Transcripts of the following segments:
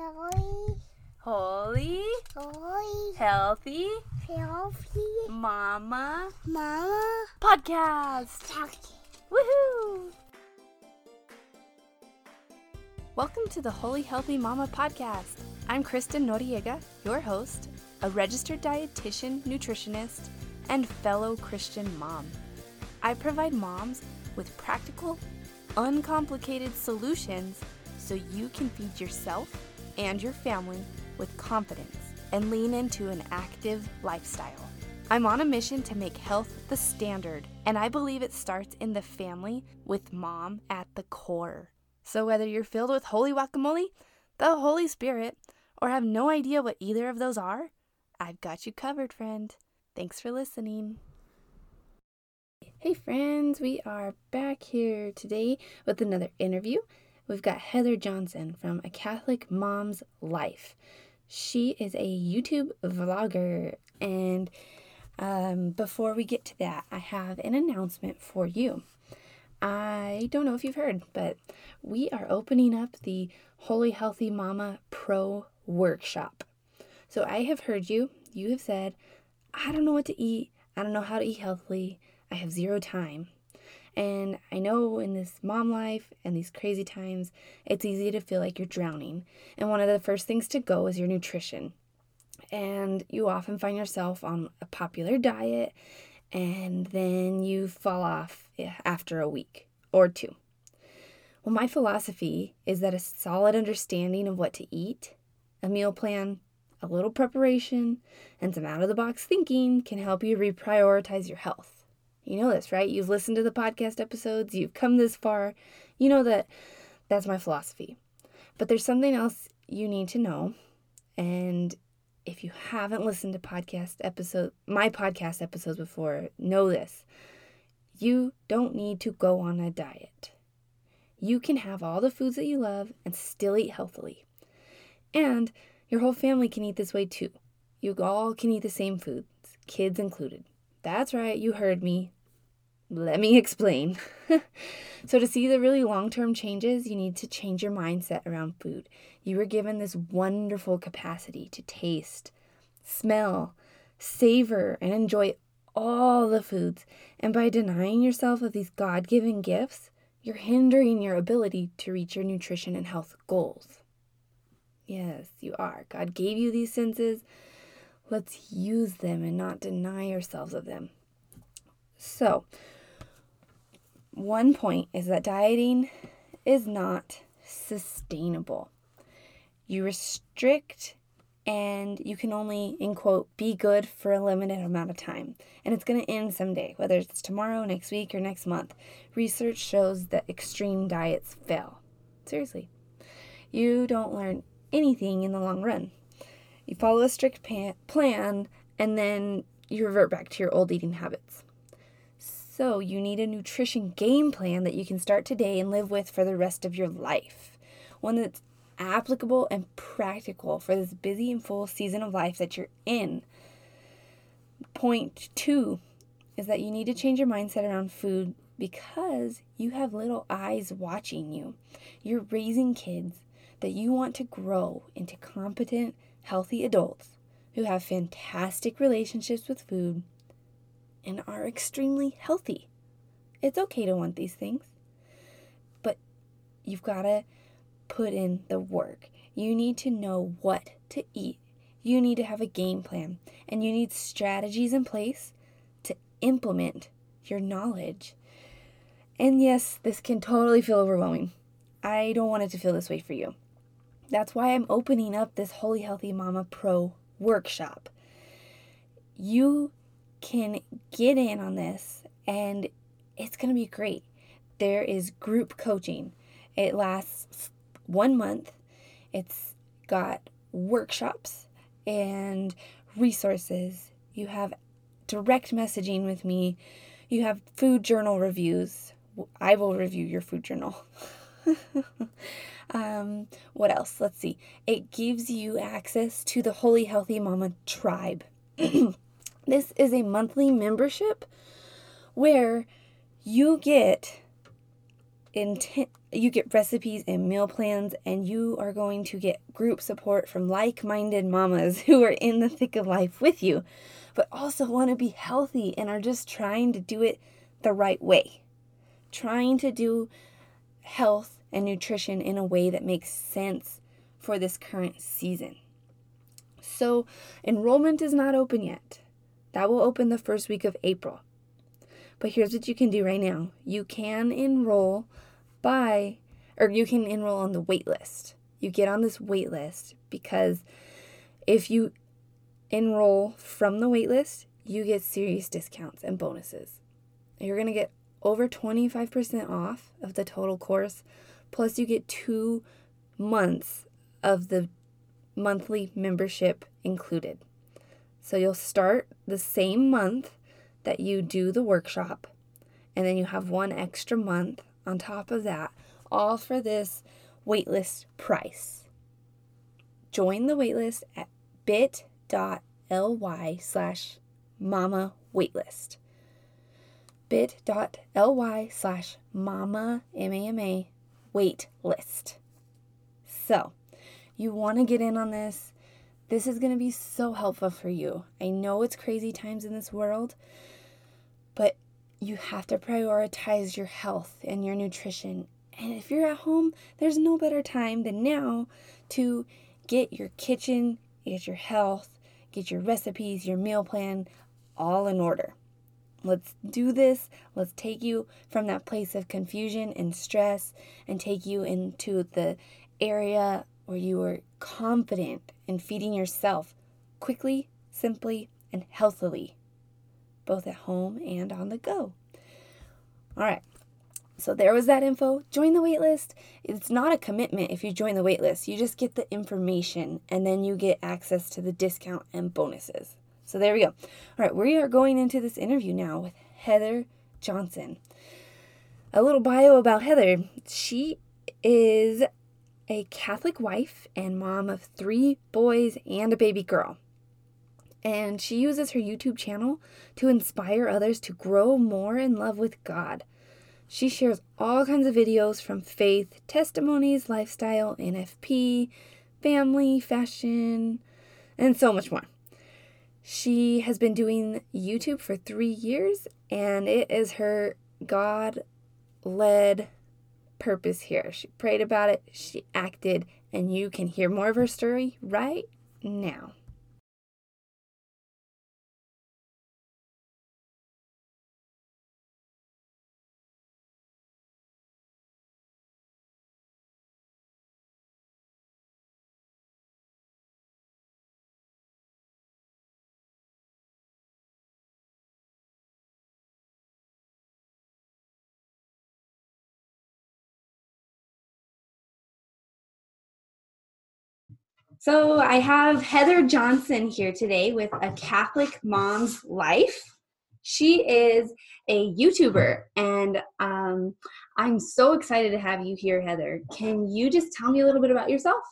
Holy, Holy, holy, healthy, healthy, mama mama, podcast. Woohoo! Welcome to the Holy Healthy Mama podcast. I'm Kristen Noriega, your host, a registered dietitian, nutritionist, and fellow Christian mom. I provide moms with practical, uncomplicated solutions so you can feed yourself and your family with confidence and lean into an active lifestyle. I'm on a mission to make health the standard, and I believe it starts in the family with mom at the core. So, whether you're filled with holy guacamole, the Holy Spirit, or have no idea what either of those are, I've got you covered, friend. Thanks for listening. Hey, friends, we are back here today with another interview. We've got Heather Johnson from A Catholic Mom's Life. She is a YouTube vlogger, and um, before we get to that, I have an announcement for you. I don't know if you've heard, but we are opening up the Holy Healthy Mama Pro Workshop. So I have heard you. You have said, I don't know what to eat. I don't know how to eat healthily. I have zero time. And I know in this mom life and these crazy times, it's easy to feel like you're drowning. And one of the first things to go is your nutrition. And you often find yourself on a popular diet, and then you fall off after a week or two. Well, my philosophy is that a solid understanding of what to eat, a meal plan, a little preparation, and some out of the box thinking can help you reprioritize your health. You know this, right? You've listened to the podcast episodes, you've come this far. You know that that's my philosophy. But there's something else you need to know. And if you haven't listened to podcast episode my podcast episodes before, know this. You don't need to go on a diet. You can have all the foods that you love and still eat healthily. And your whole family can eat this way too. You all can eat the same foods, kids included. That's right, you heard me. Let me explain. so, to see the really long term changes, you need to change your mindset around food. You were given this wonderful capacity to taste, smell, savor, and enjoy all the foods. And by denying yourself of these God given gifts, you're hindering your ability to reach your nutrition and health goals. Yes, you are. God gave you these senses. Let's use them and not deny ourselves of them. So, one point is that dieting is not sustainable. You restrict and you can only, in quote, be good for a limited amount of time. And it's going to end someday, whether it's tomorrow, next week, or next month. Research shows that extreme diets fail. Seriously. You don't learn anything in the long run. You follow a strict plan and then you revert back to your old eating habits. So, you need a nutrition game plan that you can start today and live with for the rest of your life. One that's applicable and practical for this busy and full season of life that you're in. Point two is that you need to change your mindset around food because you have little eyes watching you. You're raising kids that you want to grow into competent, healthy adults who have fantastic relationships with food and are extremely healthy. It's okay to want these things, but you've got to put in the work. You need to know what to eat. You need to have a game plan, and you need strategies in place to implement your knowledge. And yes, this can totally feel overwhelming. I don't want it to feel this way for you. That's why I'm opening up this Holy Healthy Mama Pro workshop. You can get in on this and it's going to be great. There is group coaching. It lasts one month. It's got workshops and resources. You have direct messaging with me. You have food journal reviews. I will review your food journal. um, what else? Let's see. It gives you access to the Holy Healthy Mama tribe. This is a monthly membership where you get intent you get recipes and meal plans and you are going to get group support from like-minded mamas who are in the thick of life with you but also want to be healthy and are just trying to do it the right way. Trying to do health and nutrition in a way that makes sense for this current season. So enrollment is not open yet that will open the first week of april but here's what you can do right now you can enroll by, or you can enroll on the wait list. You get on this wait list because if you enroll from the wait list, you get serious discounts and bonuses. You're going to get over 25% off of the total course, plus, you get two months of the monthly membership included. So you'll start the same month that you do the workshop, and then you have one extra month on top of that, all for this waitlist price. Join the waitlist at bit.ly slash mama waitlist. bit.ly slash mama M-A-M-A waitlist. So, you want to get in on this. This is going to be so helpful for you. I know it's crazy times in this world, but you have to prioritize your health and your nutrition. And if you're at home, there's no better time than now to get your kitchen, get your health, get your recipes, your meal plan all in order. Let's do this. Let's take you from that place of confusion and stress and take you into the area where you are confident in feeding yourself quickly, simply, and healthily both at home and on the go. All right. So there was that info. Join the waitlist. It's not a commitment if you join the waitlist. You just get the information and then you get access to the discount and bonuses. So there we go. All right, we are going into this interview now with Heather Johnson. A little bio about Heather. She is a Catholic wife and mom of three boys and a baby girl and she uses her YouTube channel to inspire others to grow more in love with God. She shares all kinds of videos from faith, testimonies, lifestyle, NFP, family, fashion, and so much more. She has been doing YouTube for three years, and it is her God led purpose here. She prayed about it, she acted, and you can hear more of her story right now. So I have Heather Johnson here today with A Catholic Mom's Life. She is a YouTuber, and um, I'm so excited to have you here, Heather. Can you just tell me a little bit about yourself?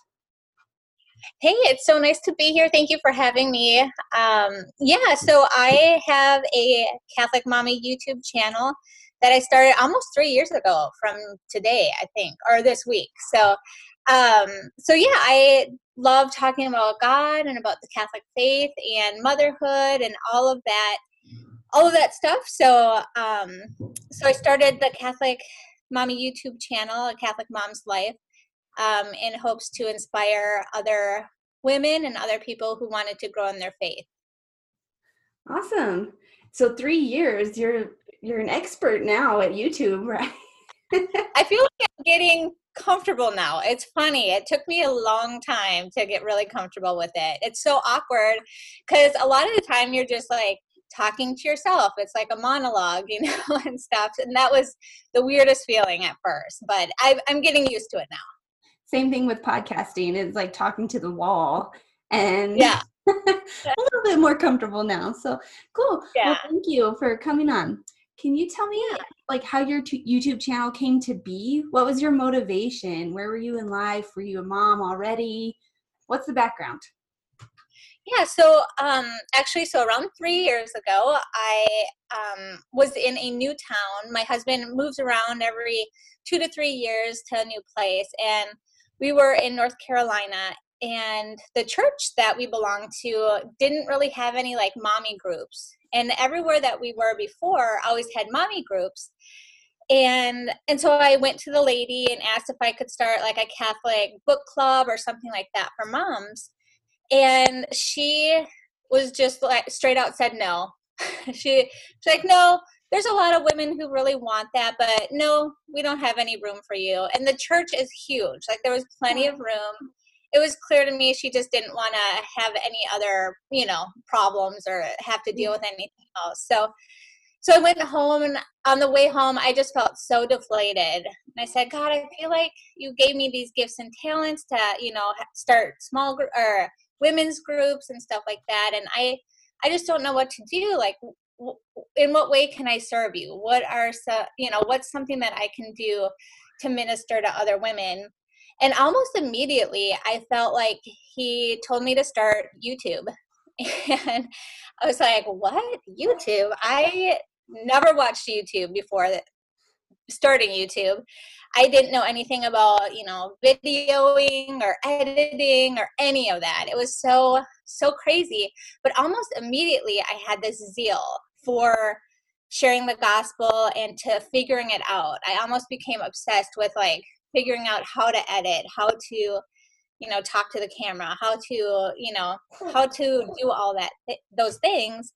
Hey, it's so nice to be here. Thank you for having me. Um, yeah, so I have a Catholic Mommy YouTube channel that I started almost three years ago from today, I think, or this week. So, um, so yeah, I love talking about God and about the Catholic faith and motherhood and all of that, all of that stuff. So, um, so I started the Catholic Mommy YouTube channel, A Catholic Mom's Life, um, in hopes to inspire other women and other people who wanted to grow in their faith. Awesome. So three years, you're you're an expert now at YouTube, right? I feel like I'm getting comfortable now. It's funny. It took me a long time to get really comfortable with it. It's so awkward because a lot of the time you're just like talking to yourself. It's like a monologue, you know, and stuff. And that was the weirdest feeling at first, but i am getting used to it now. Same thing with podcasting. It's like talking to the wall. And yeah. a little bit more comfortable now. So cool. Yeah. Well, thank you for coming on. Can you tell me like how your t- YouTube channel came to be? What was your motivation? Where were you in life? Were you a mom already? What's the background? Yeah, so um, actually, so around three years ago, I um, was in a new town. My husband moves around every two to three years to a new place, and we were in North Carolina. And the church that we belonged to didn't really have any like mommy groups. And everywhere that we were before always had mommy groups. And and so i went to the lady and asked if i could start like a catholic book club or something like that for moms. And she was just like straight out said no. She she's like no there's a lot of women who really want that but no we don't have any room for you. And the church is huge. Like there was plenty of room it was clear to me she just didn't want to have any other you know problems or have to deal mm. with anything else so so I went home, and on the way home, I just felt so deflated. And I said, God, I feel like you gave me these gifts and talents to, you know, start small group or women's groups and stuff like that. And I, I just don't know what to do. Like, in what way can I serve you? What are so, you know, what's something that I can do to minister to other women? And almost immediately, I felt like he told me to start YouTube. And I was like, what? YouTube? I never watched YouTube before starting YouTube. I didn't know anything about, you know, videoing or editing or any of that. It was so so crazy, but almost immediately I had this zeal for sharing the gospel and to figuring it out. I almost became obsessed with like figuring out how to edit, how to you know talk to the camera how to you know how to do all that those things.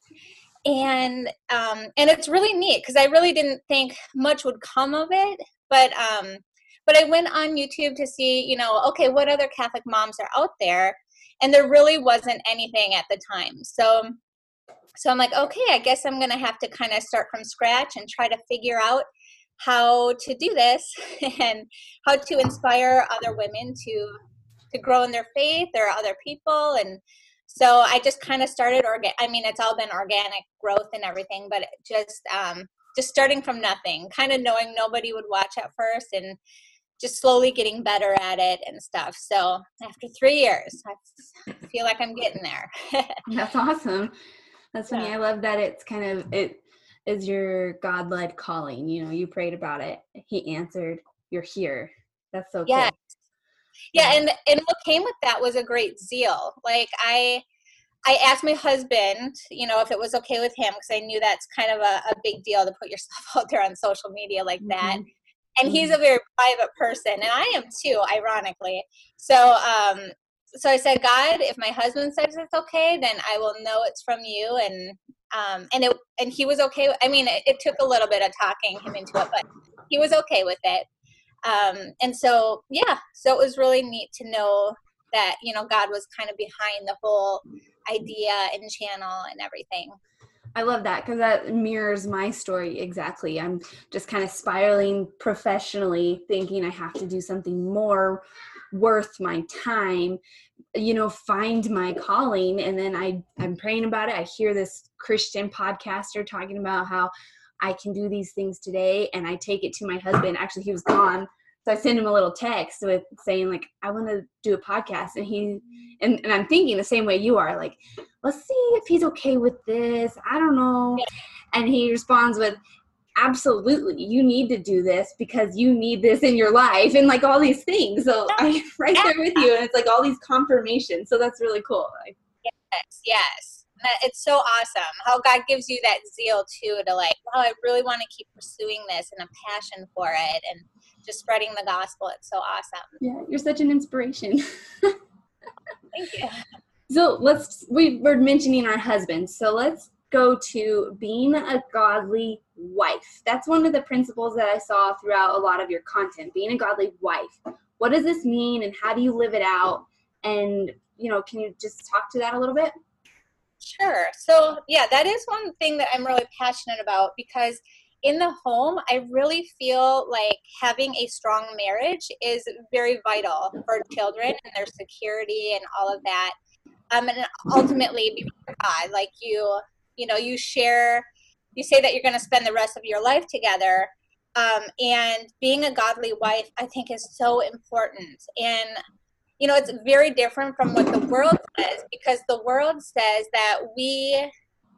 And um, and it's really neat because I really didn't think much would come of it, but um, but I went on YouTube to see, you know, okay, what other Catholic moms are out there, and there really wasn't anything at the time. So so I'm like, okay, I guess I'm gonna have to kind of start from scratch and try to figure out how to do this and how to inspire other women to to grow in their faith or other people. And so i just kind of started organ i mean it's all been organic growth and everything but just um just starting from nothing kind of knowing nobody would watch at first and just slowly getting better at it and stuff. So after three years i feel like i'm getting there. That's awesome. That's funny. Yeah. i love that it's kind of it is your god-led calling? You know you prayed about it. He answered you're here. That's so yeah. cool yeah and and what came with that was a great zeal. Like i i asked my husband you know if it was okay with him because i knew that's kind of a, a, big deal to put yourself out there on social media like that. Mm-hmm. and mm-hmm. he's a very private person and i am too ironically. So um so i said god if my husband says it's okay then i will know it's from you and um and it and he was okay i mean it, it took a little bit of talking him into it but he was okay with it um, and so yeah so it was really neat to know that you know god was kind of behind the whole idea and channel and everything I love that because that mirrors my story exactly. I'm just kind of spiraling professionally, thinking I have to do something more worth my time, you know, find my calling. And then I, I'm praying about it. I hear this Christian podcaster talking about how I can do these things today. And I take it to my husband. Actually, he was gone. So I send him a little text with saying, like, I want to do a podcast. And he, and, and I'm thinking the same way you are, like, let's see if he's okay with this. I don't know. And he responds with, absolutely you need to do this because you need this in your life and like all these things so i'm right there with you and it's like all these confirmations so that's really cool yes yes it's so awesome how God gives you that zeal too to like, wow, I really want to keep pursuing this and a passion for it and just spreading the gospel. It's so awesome. Yeah, you're such an inspiration. Thank you. So let's we were mentioning our husbands. So let's go to being a godly wife. That's one of the principles that I saw throughout a lot of your content. Being a godly wife. What does this mean and how do you live it out? And you know, can you just talk to that a little bit? Sure. So, yeah, that is one thing that I'm really passionate about because in the home, I really feel like having a strong marriage is very vital for children and their security and all of that. Um, and ultimately, God, like you, you know, you share, you say that you're going to spend the rest of your life together. Um, and being a godly wife, I think, is so important. And you know, it's very different from what the world says because the world says that we,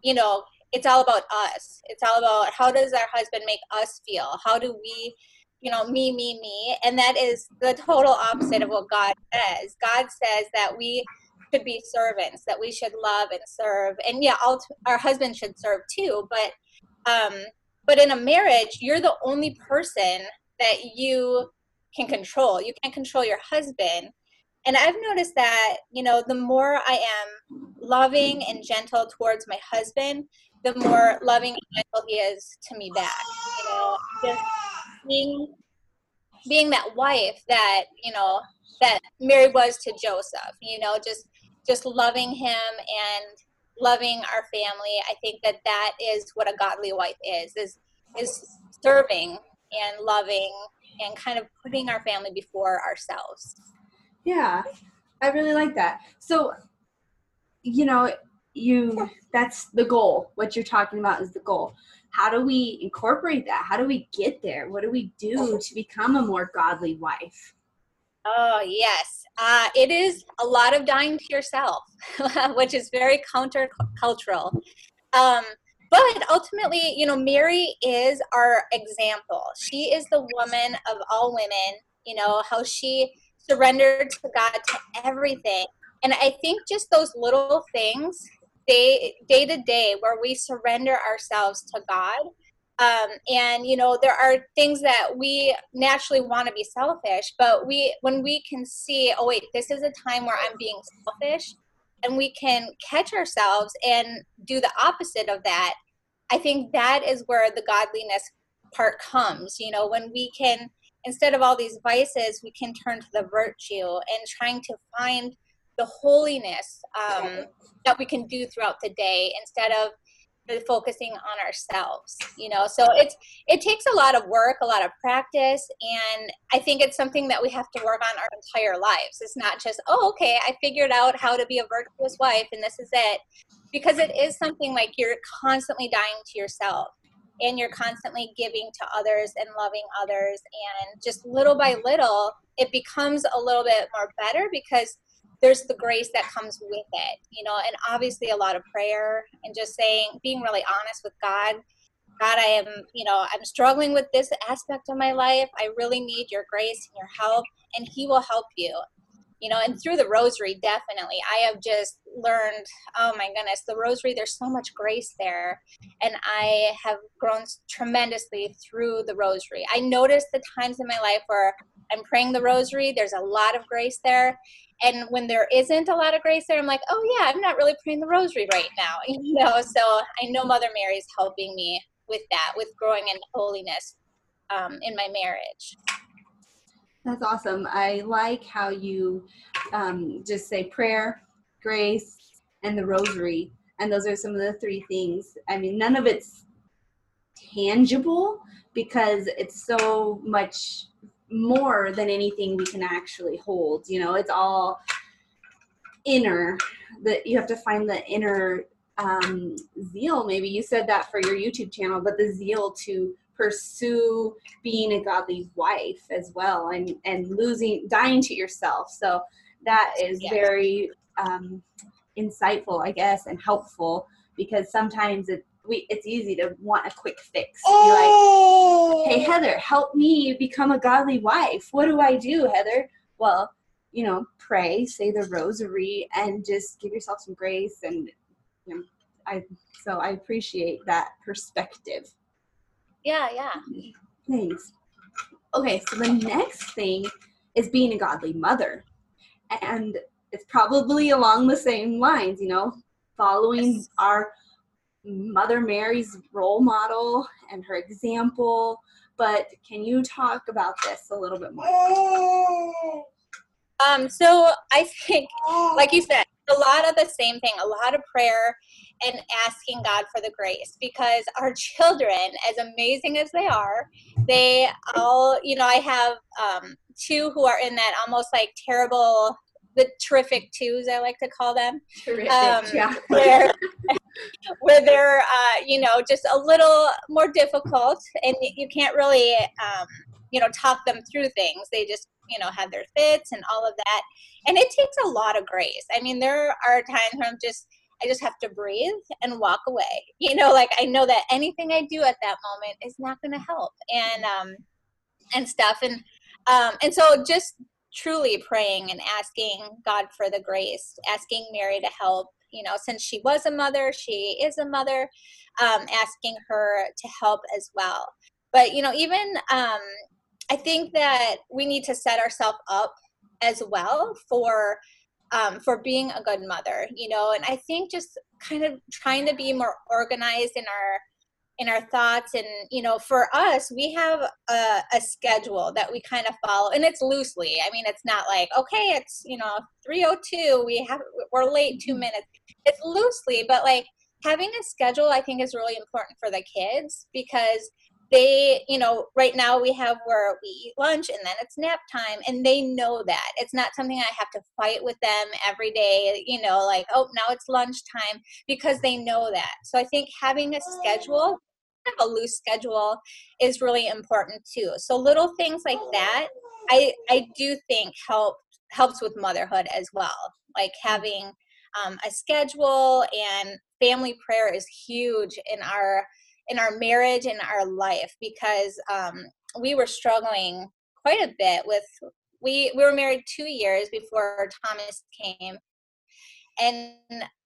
you know, it's all about us. It's all about how does our husband make us feel? How do we, you know, me, me, me? And that is the total opposite of what God says. God says that we should be servants, that we should love and serve. And yeah, our husband should serve too, but um but in a marriage, you're the only person that you can control. You can't control your husband and I've noticed that, you know, the more I am loving and gentle towards my husband, the more loving and gentle he is to me back. You know, just being being that wife that, you know, that Mary was to Joseph, you know, just just loving him and loving our family. I think that that is what a godly wife is, is is serving and loving and kind of putting our family before ourselves. Yeah, I really like that. So, you know, you that's the goal. What you're talking about is the goal. How do we incorporate that? How do we get there? What do we do to become a more godly wife? Oh, yes. Uh, it is a lot of dying to yourself, which is very countercultural. Um, but ultimately, you know, Mary is our example. She is the woman of all women, you know, how she surrendered to God to everything. And I think just those little things, day day to day, where we surrender ourselves to God. Um, and you know there are things that we naturally want to be selfish but we when we can see oh wait this is a time where i'm being selfish and we can catch ourselves and do the opposite of that i think that is where the godliness part comes. You know when we can instead of all these vices, we can turn to the virtue and trying to find the holiness um, that we can do throughout the day instead of focusing on ourselves you know? So it's it takes a lot of work a lot of practice and i think it's something that we have to work on our entire lives. It's not just oh okay i figured out how to be a virtuous wife and this is it because it is something like you're constantly dying to yourself and you're constantly giving to others and loving others and just little by little it becomes a little bit more better because there's the grace that comes with it you know and obviously a lot of prayer and just saying being really honest with god. God i am you know i'm struggling with this aspect of my life. I really need your grace and your help and he will help you you know and through the rosary definitely. I have just learned oh my goodness the rosary there's so much grace there and i have grown tremendously through the rosary. I notice the times in my life where i'm praying the rosary there's a lot of grace there and when there isn't a lot of grace there i'm like oh yeah i'm not really praying the rosary right now you know so i know mother mary is helping me with that with growing in holiness um, in my marriage that's awesome. I like how you um, just say prayer, grace, and the rosary. And those are some of the three things. I mean, none of it's tangible because it's so much more than anything we can actually hold. You know, it's all inner. That you have to find the inner um, zeal. Maybe you said that for your YouTube channel, but the zeal to pursue being a godly wife as well and and losing dying to yourself so that is yeah. very um, insightful i guess and helpful because sometimes it we, it's easy to want a quick fix. Be like, oh! hey, Heather, help me become a godly wife. What do I do, Heather? Well, you know, pray, say the rosary, and just give yourself some grace. And you know, I so I appreciate that perspective. Yeah, yeah. Thanks. Okay, so the next thing is being a godly mother. And it's probably along the same lines, you know, following yes. our Mother Mary's role model and her example. But can you talk about this a little bit more? Um, so I think, like you said, a lot of the same thing, a lot of prayer and asking God for the grace because our children, as amazing as they are, they all, you know, I have um, two who are in that almost like terrible, the terrific twos, I like to call them. Terrific, um, yeah. where, where they're, uh, you know, just a little more difficult and you can't really, um, you know, talk them through things. They just you know had their fits and all of that. And it takes a lot of grace. I mean there are times where i'm just i just have to breathe and walk away. You know like i know that anything i do at that moment is not going to help and um and stuff. And um and so just truly praying and asking god for the grace asking mary to help you know since she was a mother she is a mother um, asking her to help as well. But you know even um, i think that we need to set ourselves up as well for um, for being a good mother you know and i think just kind of trying to be more organized in our in our thoughts and you know for us we have a, a, schedule that we kind of follow and it's loosely i mean it's not like okay it's you know 302 we have we're late two mm-hmm. minutes it's loosely but like having a schedule i think is really important for the kids because they you know right now we have where we eat lunch and then it's nap time and they know that. It's not something i have to fight with them every day you know like oh now it's lunchtime because they know that. So i think having a schedule a loose schedule is really important too. So little things like that i i do think help helps with motherhood as well. Like having um, a schedule and family prayer is huge in our in our marriage and our life because um, we were struggling quite a bit with we we were married two years before thomas came and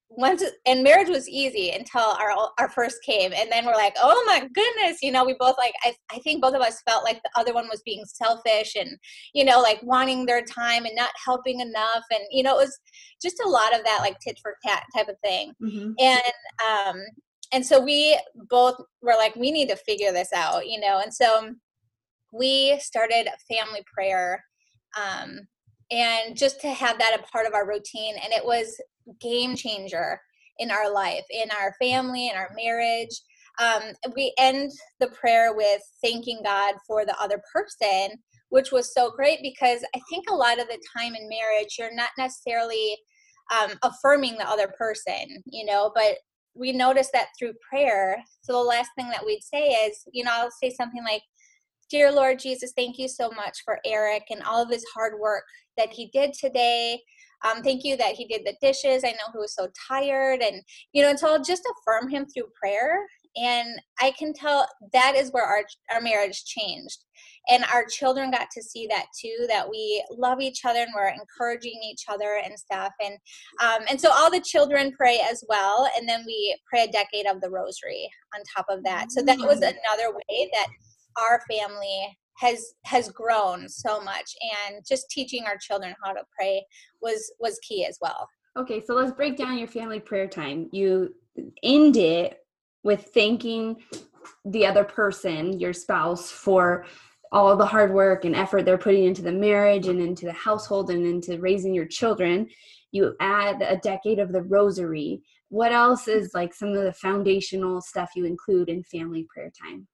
once and marriage was easy until our our first came and then we're like oh my goodness you know we both like I, I think both of us felt like the other one was being selfish and you know like wanting their time and not helping enough and you know it was just a lot of that like tit for tat type of thing mm-hmm. and um and so we both were like we need to figure this out you know? And so we started family prayer um and just to have that a part of our routine and it was game changer in our life in our family in our marriage. Um, we end the prayer with thanking god for the other person which was so great because i think a lot of the time in marriage you're not necessarily um, affirming the other person you know? But we notice that through prayer so the last thing that we'd say is you know i'll say something like dear lord jesus thank you so much for eric and all of his hard work that he did today. Um, thank you that he did the dishes. I know he was so tired. And you know and so i'll just affirm him through prayer and i can tell that is where our, our marriage changed and our children got to see that too that we love each other and we're encouraging each other and stuff and um, and so all the children pray as well and then we pray a decade of the rosary on top of that. So that was mm. another way that our family has has grown so much and just teaching our children how to pray was was key as well. Okay so let's break down your family prayer time. You end it with thanking the other person your spouse for all the hard work and effort they're putting into the marriage and into the household and into raising your children. You add a decade of the rosary. What else is like some of the foundational stuff you include in family prayer time?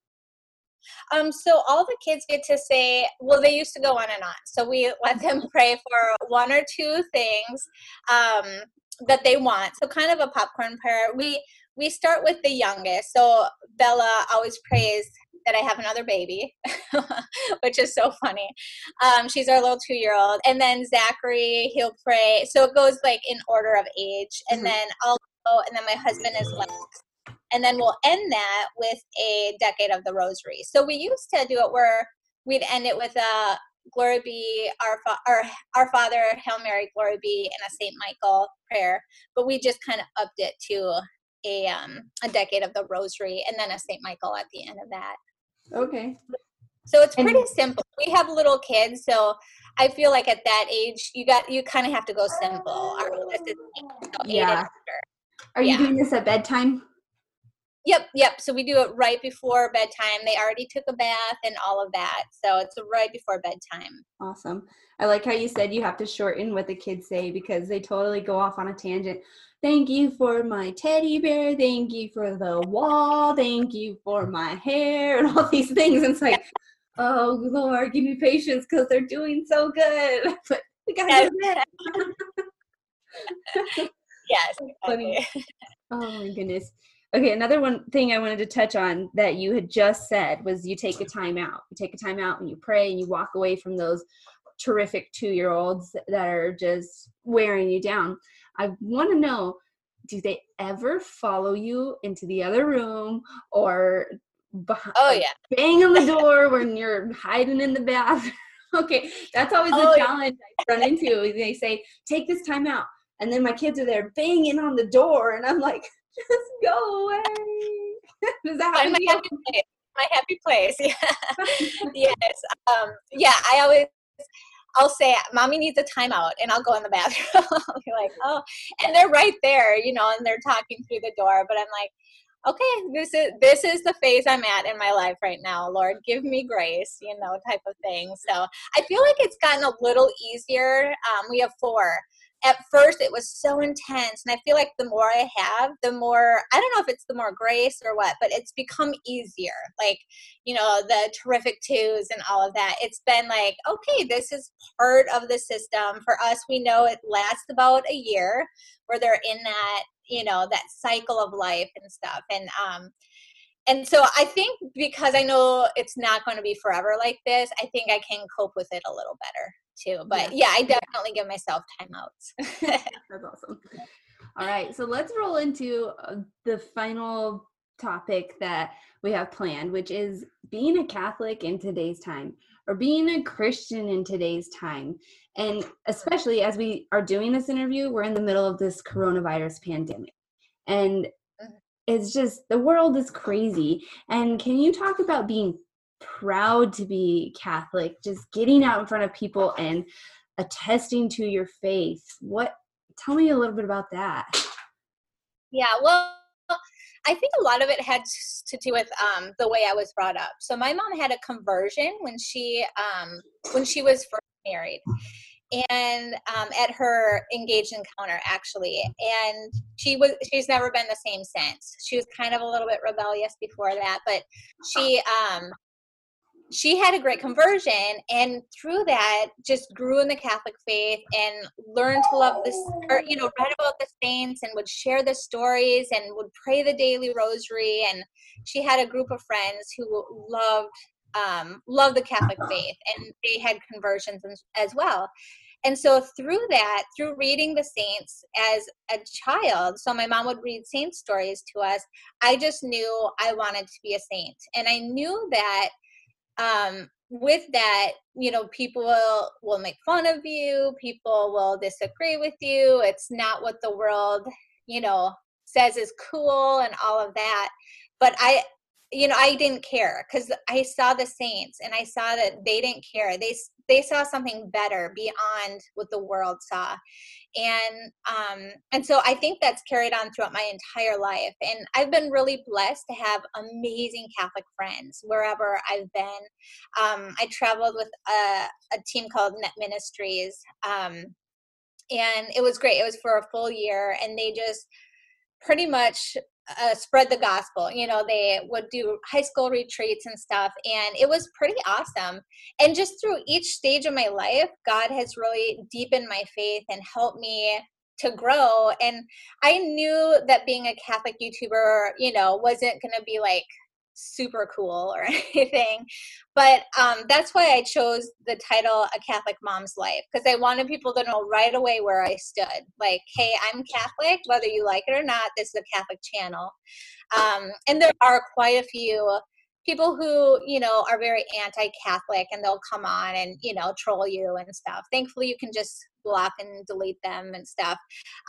Um, so all the kids get to say, well, they used to go on and on. So we let them pray for one or two things. Um, that they want. So kind of a popcorn prayer. We we start with the youngest. So Bella always prays that I have another baby, which is so funny. Um, she's our little two year old. And then Zachary, he'll pray. So it goes like in order of age. And mm-hmm. then I'll go, and then my husband is Lex. And then we'll end that with a decade of the rosary. So we used to do it where we'd end it with a glory be our, fa- our, our Father, Hail Mary, glory be, and a St. Michael prayer. But we just kind of upped it to a, um, a decade of the rosary and then a St. Michael at the end of that. Okay. So it's pretty and, simple. We have little kids, so I feel like at that age, you got you kind of have to go simple. Our oldest is eight, so yeah. Are you yeah. doing this at bedtime? Yep, yep. So we do it right before bedtime. They already took a bath and all of that. So it's right before bedtime. Awesome. I like how you said you have to shorten what the kids say because they totally go off on a tangent. Thank you for my teddy bear. Thank you for the wall. Thank you for my hair and all these things. And it's like, oh Lord, give me patience because they're doing so good. But we gotta do yes. yes. Funny. Oh my goodness. Okay, another one thing I wanted to touch on that you had just said was you take a time out. You take a time out and you pray and you walk away from those terrific two year olds that are just wearing you down. I want to know do they ever follow you into the other room or behind, Oh yeah. bang on the door when you're hiding in the bathroom? okay, that's always Oh, a yeah. challenge I run into. They say, take this time out. And then my kids are there banging on the door, and I'm like, just go away. Does that happen my happy place. My happy place. Yeah. yes. Um, yeah. I always. I'll say, "Mommy needs a timeout," and I'll go in the bathroom. I'll be like, "Oh," and they're right there, you know, and they're talking through the door. But I'm like, "Okay, this is this is the phase I'm at in my life right now. Lord, give me grace," you know, type of thing. So I feel like it's gotten a little easier. Um, we have four. At first, it was so intense, and I feel like the more I have, the more I don't know if it's the more grace or what, but it's become easier. Like you know the terrific twos and all of that. It's been like okay this is part of the system. For us we know it lasts about a year where they're in that you know that cycle of life and stuff. And um and so i think because i know it's not going to be forever like this i think i can cope with it a little better too but yeah, i definitely give myself timeouts That's awesome. All right, so let's roll into uh, the final topic that we have planned, which is being a Catholic in today's time or being a Christian in today's time. And especially as we are doing this interview, we're in the middle of this coronavirus pandemic. And it's just the world is crazy. And can you talk about being proud to be Catholic, just getting out in front of people and attesting to your faith? What tell me a little bit about that. Yeah, well, I think a lot of it had to do with um, the way I was brought up. So my mom had a conversion when she um, when she was first married, and um, at her engaged encounter actually, and she was she's never been the same since. She was kind of a little bit rebellious before that, but she um, she had a great conversion and through that just grew in the catholic faith and learned to love this or you know read about the saints and would share the stories and would pray the daily rosary. And she had a group of friends who loved um, loved the catholic faith and they had conversions as, as well. And so through that through reading the saints as a child so my mom would read saint stories to us i just knew i wanted to be a saint. And i knew that um, with that, you know, people will will make fun of you. People will disagree with you. It's not what the world, you know, says is cool and all of that. But I, you know, I didn't care because I saw the saints and I saw that they didn't care. They they saw something better beyond what the world saw, and um and so I think that's carried on throughout my entire life. And I've been really blessed to have amazing Catholic friends wherever I've been. Um, I traveled with a, a team called Net Ministries, um, and it was great. It was for a full year, and they just pretty much uh, spread the gospel. You know, they would do high school retreats and stuff, and it was pretty awesome. And just through each stage of my life, God has really deepened my faith and helped me to grow. And I knew that being a Catholic YouTuber, you know, wasn't going to be like super cool or anything but um, that's why i chose the title a catholic mom's life because i wanted people to know right away where i stood like hey i'm catholic whether you like it or not this is a catholic channel. Um, and there are quite a few people who you know are very anti-catholic and they'll come on and you know troll you and stuff. Thankfully you can just block and delete them and stuff.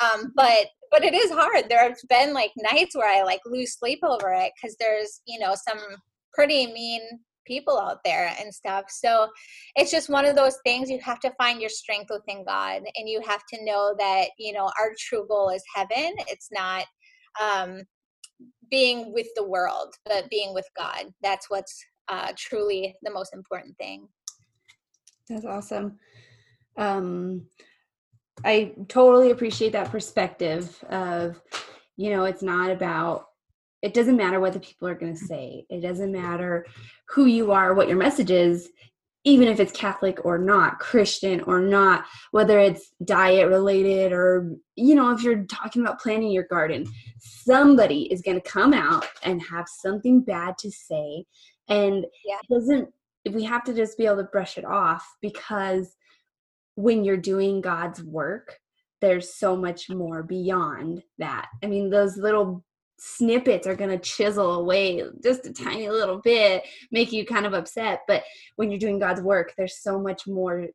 Um, but but it is hard. There have been like nights where i like lose sleep over it because there's you know some pretty mean people out there and stuff. So it's just one of those things you have to find your strength within god and you have to know that you know our true goal is heaven. It's not um being with the world but being with god. That's what's uh truly the most important thing. That's awesome. Um, I totally appreciate that perspective of, you know, it's not about, it doesn't matter what the people are going to say. It doesn't matter who you are, what your message is, even if it's Catholic or not, Christian or not, whether it's diet related or, you know, if you're talking about planting your garden, somebody is going to come out and have something bad to say. And Yeah. it doesn't, we have to just be able to brush it off because when you're doing God's work, there's so much more beyond that. I mean, those little snippets are going to chisel away just a tiny little bit, make you kind of upset. But when you're doing God's work, there's so much more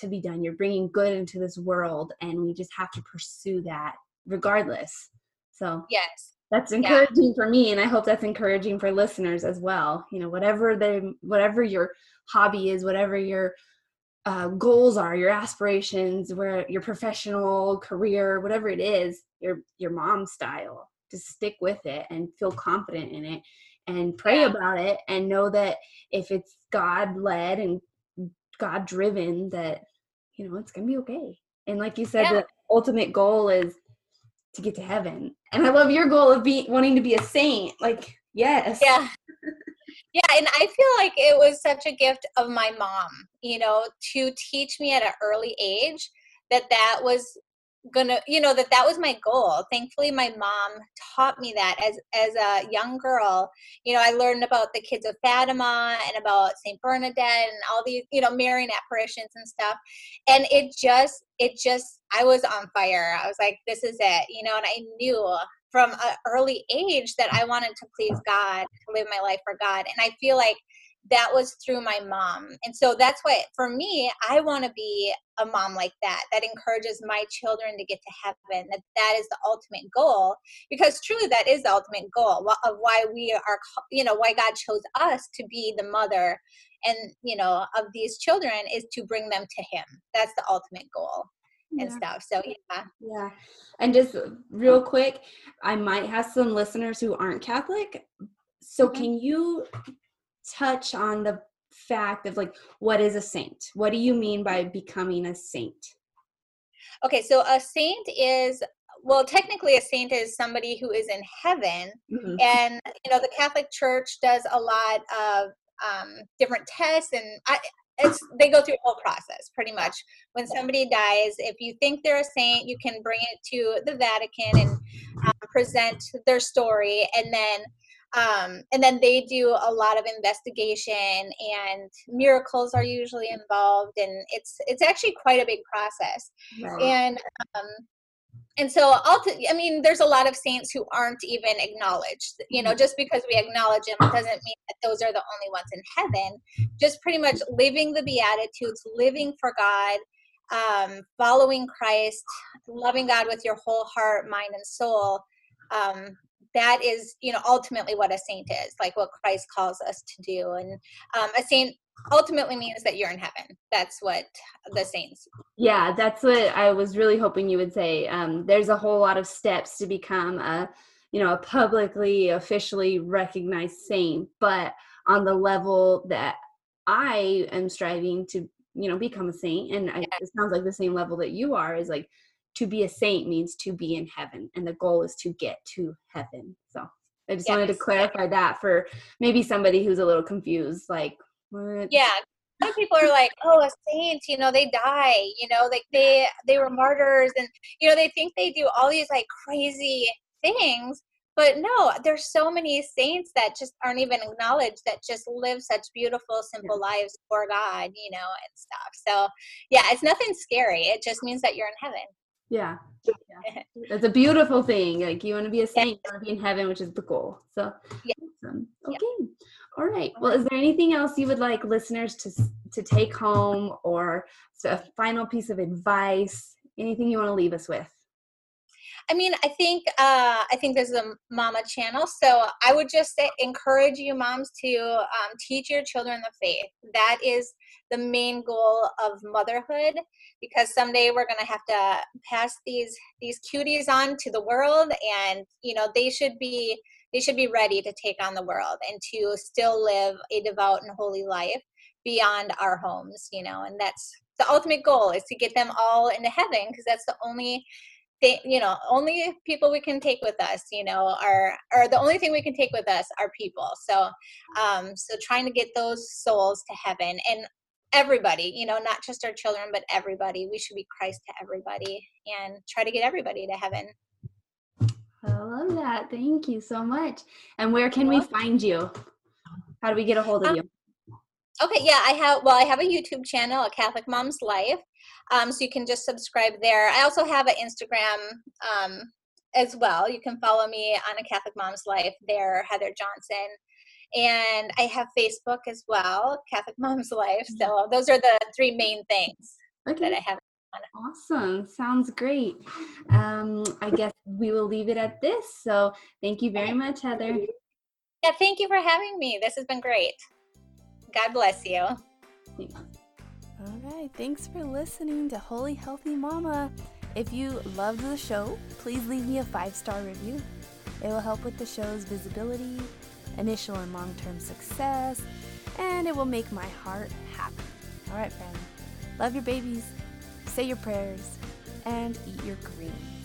to be done. You're bringing good into this world, and we just have to pursue that regardless. So, yes. That's encouraging yeah. for me, and I hope that's encouraging for listeners as well. You know, whatever the whatever your hobby is, whatever your uh, goals are, your aspirations, where your professional career, whatever it is, your your mom style. Just stick with it and feel confident in it, and pray yeah. about it, and know that if it's God led and God driven, that you know it's gonna be okay. And like you said, yeah. the ultimate goal is to get to heaven. And I love your goal of being wanting to be a saint. Like, yes. Yeah. yeah, and I feel like it was such a gift of my mom, you know, to teach me at an early age that that was gonna you know that that was my goal thankfully my mom taught me that as as a young girl you know i learned about the kids of fatima and about saint bernadette and all these you know marian apparitions and stuff and it just it just i was on fire i was like this is it you know and i knew from an early age that i wanted to please god to live my life for god and i feel like that was through my mom. And so that's why for me, I want to be a mom like that, that encourages my children to get to heaven, that that is the ultimate goal. Because truly, that is the ultimate goal of why we are, you know, why God chose us to be the mother and, you know, of these children is to bring them to Him. That's the ultimate goal and yeah. stuff. So yeah. Yeah. And just real quick, I might have some listeners who aren't Catholic. So mm-hmm. can you touch on the fact of like what is a saint? What do you mean by becoming a saint? Okay, so a saint is well technically a saint is somebody who is in heaven mm-hmm. and you know the catholic church does a lot of um, different tests and I, it's they go through a whole process pretty much. When somebody dies if you think they're a saint you can bring it to the vatican and um, present their story and then um, and then they do a lot of investigation and miracles are usually involved and it's it's actually quite a big process. And um, and so i mean there's a lot of saints who aren't even acknowledged you know mm-hmm. just because we acknowledge them doesn't mean that those are the only ones in heaven. Just pretty much living the beatitudes living for god um, following christ loving god with your whole heart mind and soul um, that is you know ultimately what a saint is like what christ calls us to do. And um, a saint ultimately means that you're in heaven. That's what the saints yeah that's what i was really hoping you would say um, there's a whole lot of steps to become a you know a publicly officially recognized saint but on the level that i am striving to you know become a saint and I, it sounds like the same level that you are is like to be a saint means to be in heaven and the goal is to get to heaven so i just yes. wanted to clarify that for maybe somebody who's a little confused like what? yeah some people are like oh a saint you know they die you know like they they were martyrs and you know they think they do all these like crazy things but no there's so many saints that just aren't even acknowledged that just live such beautiful simple yeah. lives for god you know and stuff so yeah it's nothing scary it just means that you're in heaven yeah. yeah. That's a beautiful thing. Like you want to be a saint, you want to be in heaven, which is the goal. So yeah. awesome. Okay. All right. Well, is there anything else you would like listeners to to take home or a final piece of advice? Anything you want to leave us with? I mean, I think uh, I think this is a mama channel, so I would just say, encourage you moms to um, teach your children the faith. That is the main goal of motherhood, because someday we're going to have to pass these these cuties on to the world, and you know they should be they should be ready to take on the world and to still live a devout and holy life beyond our homes. You know, and that's the ultimate goal is to get them all into heaven because that's the only thing, you know, only people we can take with us, you know, are, are the only thing we can take with us are people. So, um, so trying to get those souls to heaven and everybody, you know, not just our children, but everybody. We should be Christ to everybody and try to get everybody to heaven. I love that. Thank you so much. And where can we find you? How do we get a hold of um, you? Okay, yeah, I have. Well, I have a YouTube channel, a Catholic Mom's Life. Um, so you can just subscribe there. I also have an Instagram um, as well. You can follow me on a Catholic Mom's Life there, Heather Johnson. And I have Facebook as well, Catholic Mom's Life. So those are the three main things Okay. that I have. Awesome. Sounds great. Um, I guess we will leave it at this. So thank you very much, Heather. Yeah, thank you for having me. This has been great. God bless you. Thanks. All right. Thanks for listening to Holy Healthy Mama. If you loved the show, please leave me a five star review. It will help with the show's visibility, initial and long term success, and it will make my heart happy. All right, friends. Love your babies, say your prayers, and eat your green.